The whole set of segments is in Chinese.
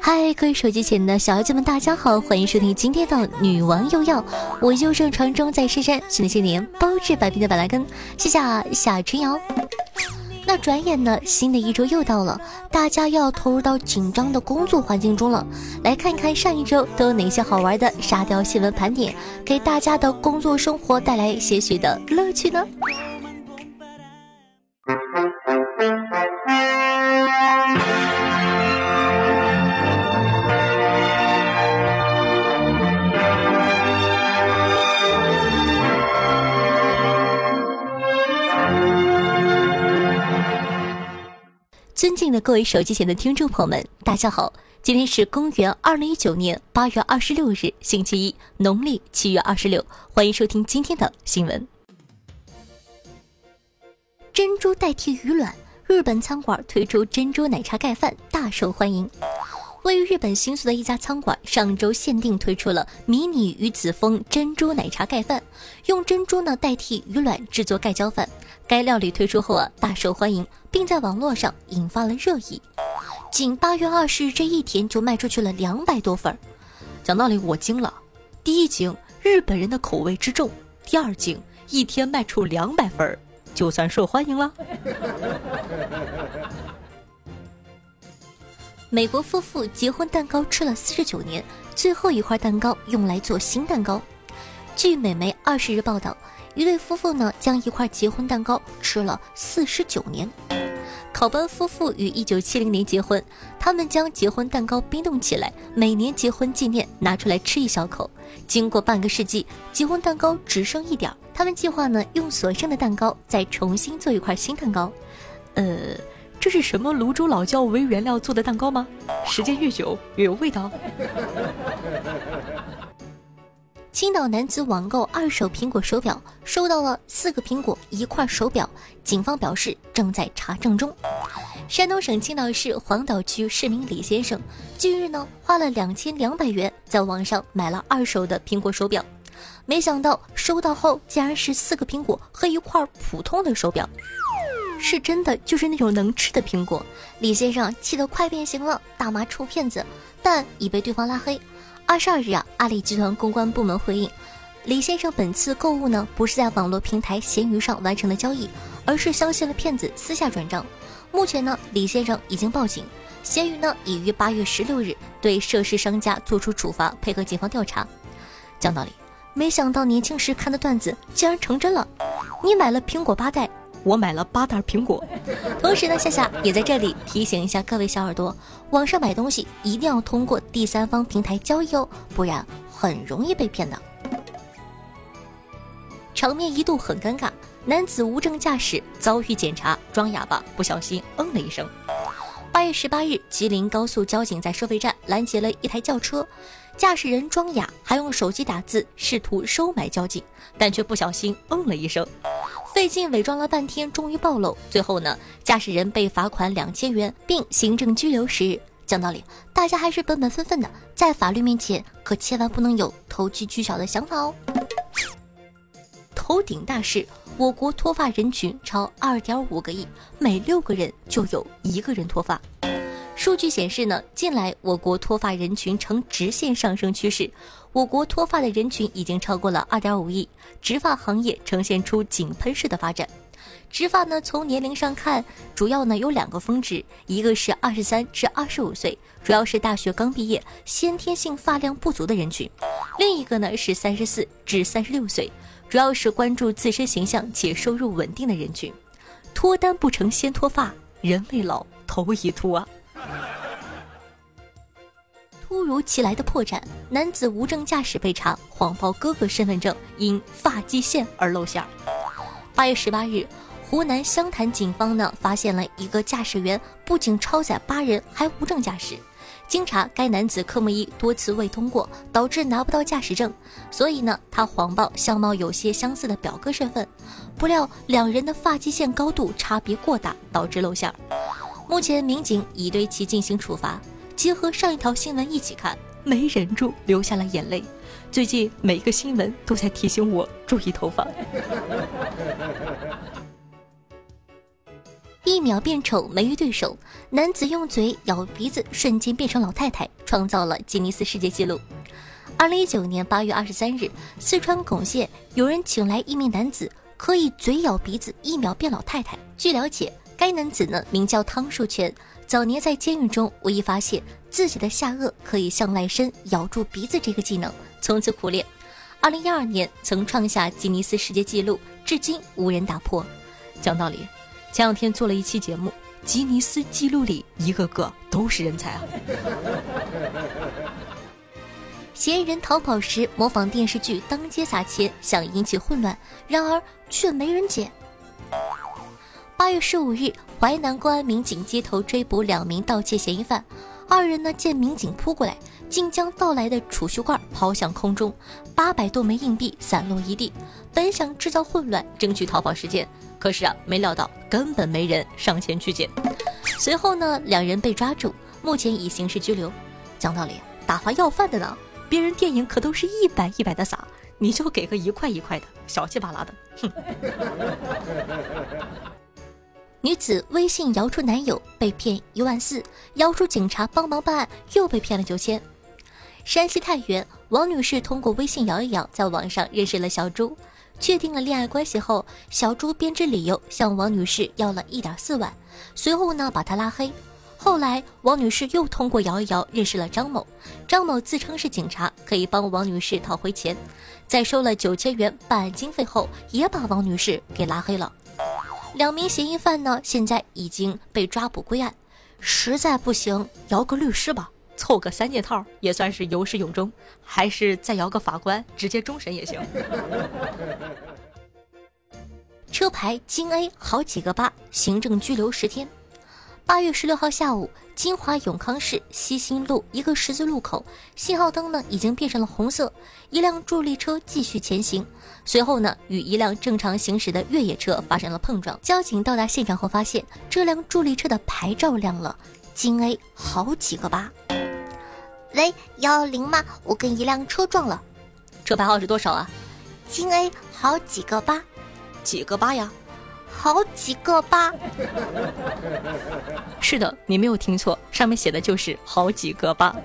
嗨，各位手机前的小妖精们，大家好，欢迎收听今天的女王又要，我又正传中在深山，新的新年包治百病的板蓝根，谢谢夏春瑶。转眼呢，新的一周又到了，大家要投入到紧张的工作环境中了。来看一看上一周都有哪些好玩的沙雕新闻盘点，给大家的工作生活带来些许的乐趣呢？各位手机前的听众朋友们，大家好！今天是公元二零一九年八月二十六日，星期一，农历七月二十六。欢迎收听今天的新闻。珍珠代替鱼卵，日本餐馆推出珍珠奶茶盖饭，大受欢迎。位于日本新宿的一家餐馆，上周限定推出了迷你鱼子风珍珠奶茶盖饭，用珍珠呢代替鱼卵制作盖浇饭。该料理推出后啊，大受欢迎，并在网络上引发了热议。仅八月二十日这一天就卖出去了两百多份儿讲道理，我惊了。第一惊，日本人的口味之重；第二惊，一天卖出两百份儿就算受欢迎了。美国夫妇结婚蛋糕吃了四十九年，最后一块蛋糕用来做新蛋糕。据美媒二十日报道，一对夫妇呢将一块结婚蛋糕吃了四十九年。考班夫妇于一九七零年结婚，他们将结婚蛋糕冰冻起来，每年结婚纪念拿出来吃一小口。经过半个世纪，结婚蛋糕只剩一点儿，他们计划呢用所剩的蛋糕再重新做一块新蛋糕。呃。这是什么泸州老窖为原料做的蛋糕吗？时间越久越有味道。青岛男子网购二手苹果手表，收到了四个苹果一块手表，警方表示正在查证中。山东省青岛市黄岛区市民李先生近日呢花了两千两百元在网上买了二手的苹果手表，没想到收到后竟然是四个苹果和一块普通的手表。是真的，就是那种能吃的苹果。李先生气得快变形了，大骂臭骗子，但已被对方拉黑。二十二日啊，阿里集团公关部门回应，李先生本次购物呢，不是在网络平台闲鱼上完成的交易，而是相信了骗子私下转账。目前呢，李先生已经报警，闲鱼呢已于八月十六日对涉事商家作出处罚，配合警方调查。讲道理，没想到年轻时看的段子竟然成真了，你买了苹果八代。我买了八袋苹果，同时呢，夏夏也在这里提醒一下各位小耳朵，网上买东西一定要通过第三方平台交易哦，不然很容易被骗的。场面一度很尴尬，男子无证驾驶遭遇检查，装哑巴，不小心嗯了一声。八月十八日，吉林高速交警在收费站拦截了一台轿车，驾驶人装哑，还用手机打字，试图收买交警，但却不小心嗯了一声。费劲伪装了半天，终于暴露。最后呢，驾驶人被罚款两千元，并行政拘留十日。讲道理，大家还是本本分分的，在法律面前可千万不能有投机取巧的想法哦。头顶大事，我国脱发人群超二点五个亿，每六个人就有一个人脱发。数据显示呢，近来我国脱发人群呈直线上升趋势。我国脱发的人群已经超过了二点五亿，植发行业呈现出井喷式的发展。植发呢，从年龄上看，主要呢有两个峰值，一个是二十三至二十五岁，主要是大学刚毕业、先天性发量不足的人群；另一个呢是三十四至三十六岁，主要是关注自身形象且收入稳定的人群。脱单不成先脱发，人未老头已秃啊。突如其来的破绽，男子无证驾驶被查，谎报哥哥身份证，因发际线而露馅儿。八月十八日，湖南湘潭警方呢发现了一个驾驶员不仅超载八人，还无证驾驶。经查，该男子科目一多次未通过，导致拿不到驾驶证，所以呢，他谎报相貌有些相似的表哥身份。不料两人的发际线高度差别过大，导致露馅儿。目前民警已对其进行处罚。结合上一条新闻一起看，没忍住流下了眼泪。最近每一个新闻都在提醒我注意头发。一秒变丑没遇对手，男子用嘴咬鼻子瞬间变成老太太，创造了吉尼斯世界纪录。二零一九年八月二十三日，四川珙县有人请来一名男子，可以嘴咬鼻子一秒变老太太。据了解，该男子呢名叫汤树全，早年在监狱中无意发现自己的下颚可以向外伸咬住鼻子这个技能，从此苦练。二零一二年曾创下吉尼斯世界纪录，至今无人打破。讲道理。前两天做了一期节目，吉尼斯纪录里一个个都是人才啊！嫌疑人逃跑时模仿电视剧当街撒钱，想引起混乱，然而却没人捡。八月十五日，淮南公安民警街头追捕两名盗窃嫌疑犯，二人呢见民警扑过来，竟将盗来的储蓄罐抛向空中，八百多枚硬币散落一地，本想制造混乱，争取逃跑时间。可是啊，没料到根本没人上前去捡。随后呢，两人被抓住，目前已刑事拘留。讲道理，打发要饭的呢，别人电影可都是一百一百的撒，你就给个一块一块的，小气巴拉的。哼！女子微信摇出男友被骗一万四，摇出警察帮忙办案又被骗了九千。山西太原王女士通过微信摇一摇，在网上认识了小朱。确定了恋爱关系后，小朱编织理由向王女士要了一点四万，随后呢把她拉黑。后来王女士又通过摇一摇认识了张某，张某自称是警察，可以帮王女士讨回钱。在收了九千元办案经费后，也把王女士给拉黑了。两名嫌疑犯呢现在已经被抓捕归案，实在不行摇个律师吧。凑个三件套也算是有始有终，还是再摇个法官，直接终审也行。车牌京 A 好几个八，行政拘留十天。八月十六号下午，金华永康市西新路一个十字路口，信号灯呢已经变成了红色，一辆助力车继续前行，随后呢与一辆正常行驶的越野车发生了碰撞。交警到达现场后发现，这辆助力车的牌照亮了，京 A 好几个八。喂，幺幺零吗？我跟一辆车撞了，车牌号是多少啊？京 A 好几个八，几个八呀？好几个八。是的，你没有听错，上面写的就是好几个八。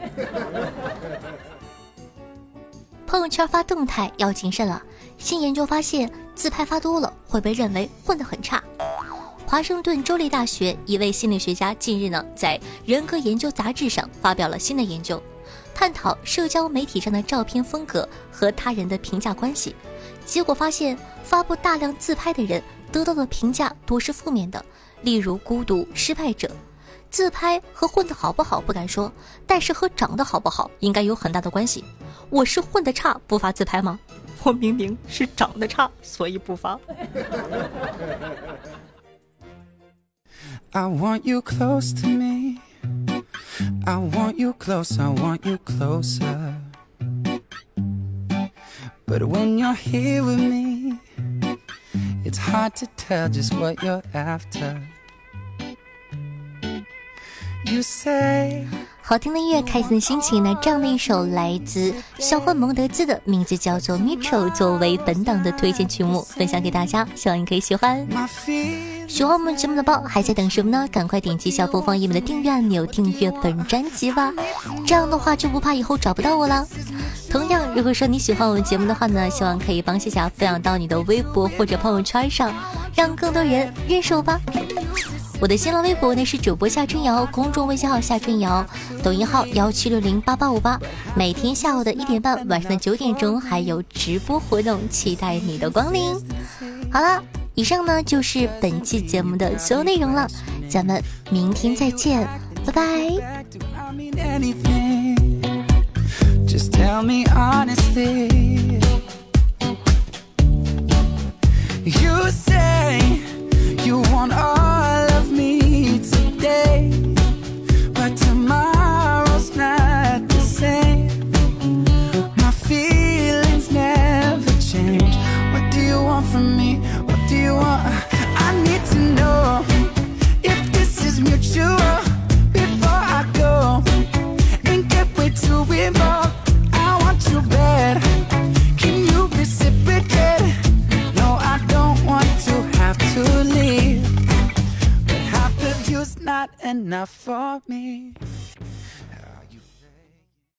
朋友圈发动态要谨慎了，新研究发现，自拍发多了会被认为混得很差。华盛顿州立大学一位心理学家近日呢，在《人格研究》杂志上发表了新的研究。探讨社交媒体上的照片风格和他人的评价关系，结果发现，发布大量自拍的人得到的评价多是负面的，例如孤独、失败者。自拍和混得好不好不敢说，但是和长得好不好应该有很大的关系。我是混得差不发自拍吗？我明明是长得差，所以不发。I want you close to me. I want you close, I want you closer. But when you're here with me, it's hard to tell just what you're after. You say. 好听的音乐，开心的心情呢？这样的一首来自小欢蒙德兹的名字叫做《Mitchell》，作为本档的推荐曲目，分享给大家，希望你可以喜欢。喜欢我们节目的宝还在等什么呢？赶快点击下播放页面的订阅按钮，订阅本专辑吧。这样的话就不怕以后找不到我了。同样，如果说你喜欢我们节目的话呢，希望可以帮谢霞分享到你的微博或者朋友圈上，让更多人认识我吧。我的新浪微博呢是主播夏春瑶，公众微信号夏春瑶，抖音号幺七六零八八五八。每天下午的一点半，晚上的九点钟还有直播活动，期待你的光临。好了，以上呢就是本期节目的所有内容了，咱们明天再见，拜拜。I want you bad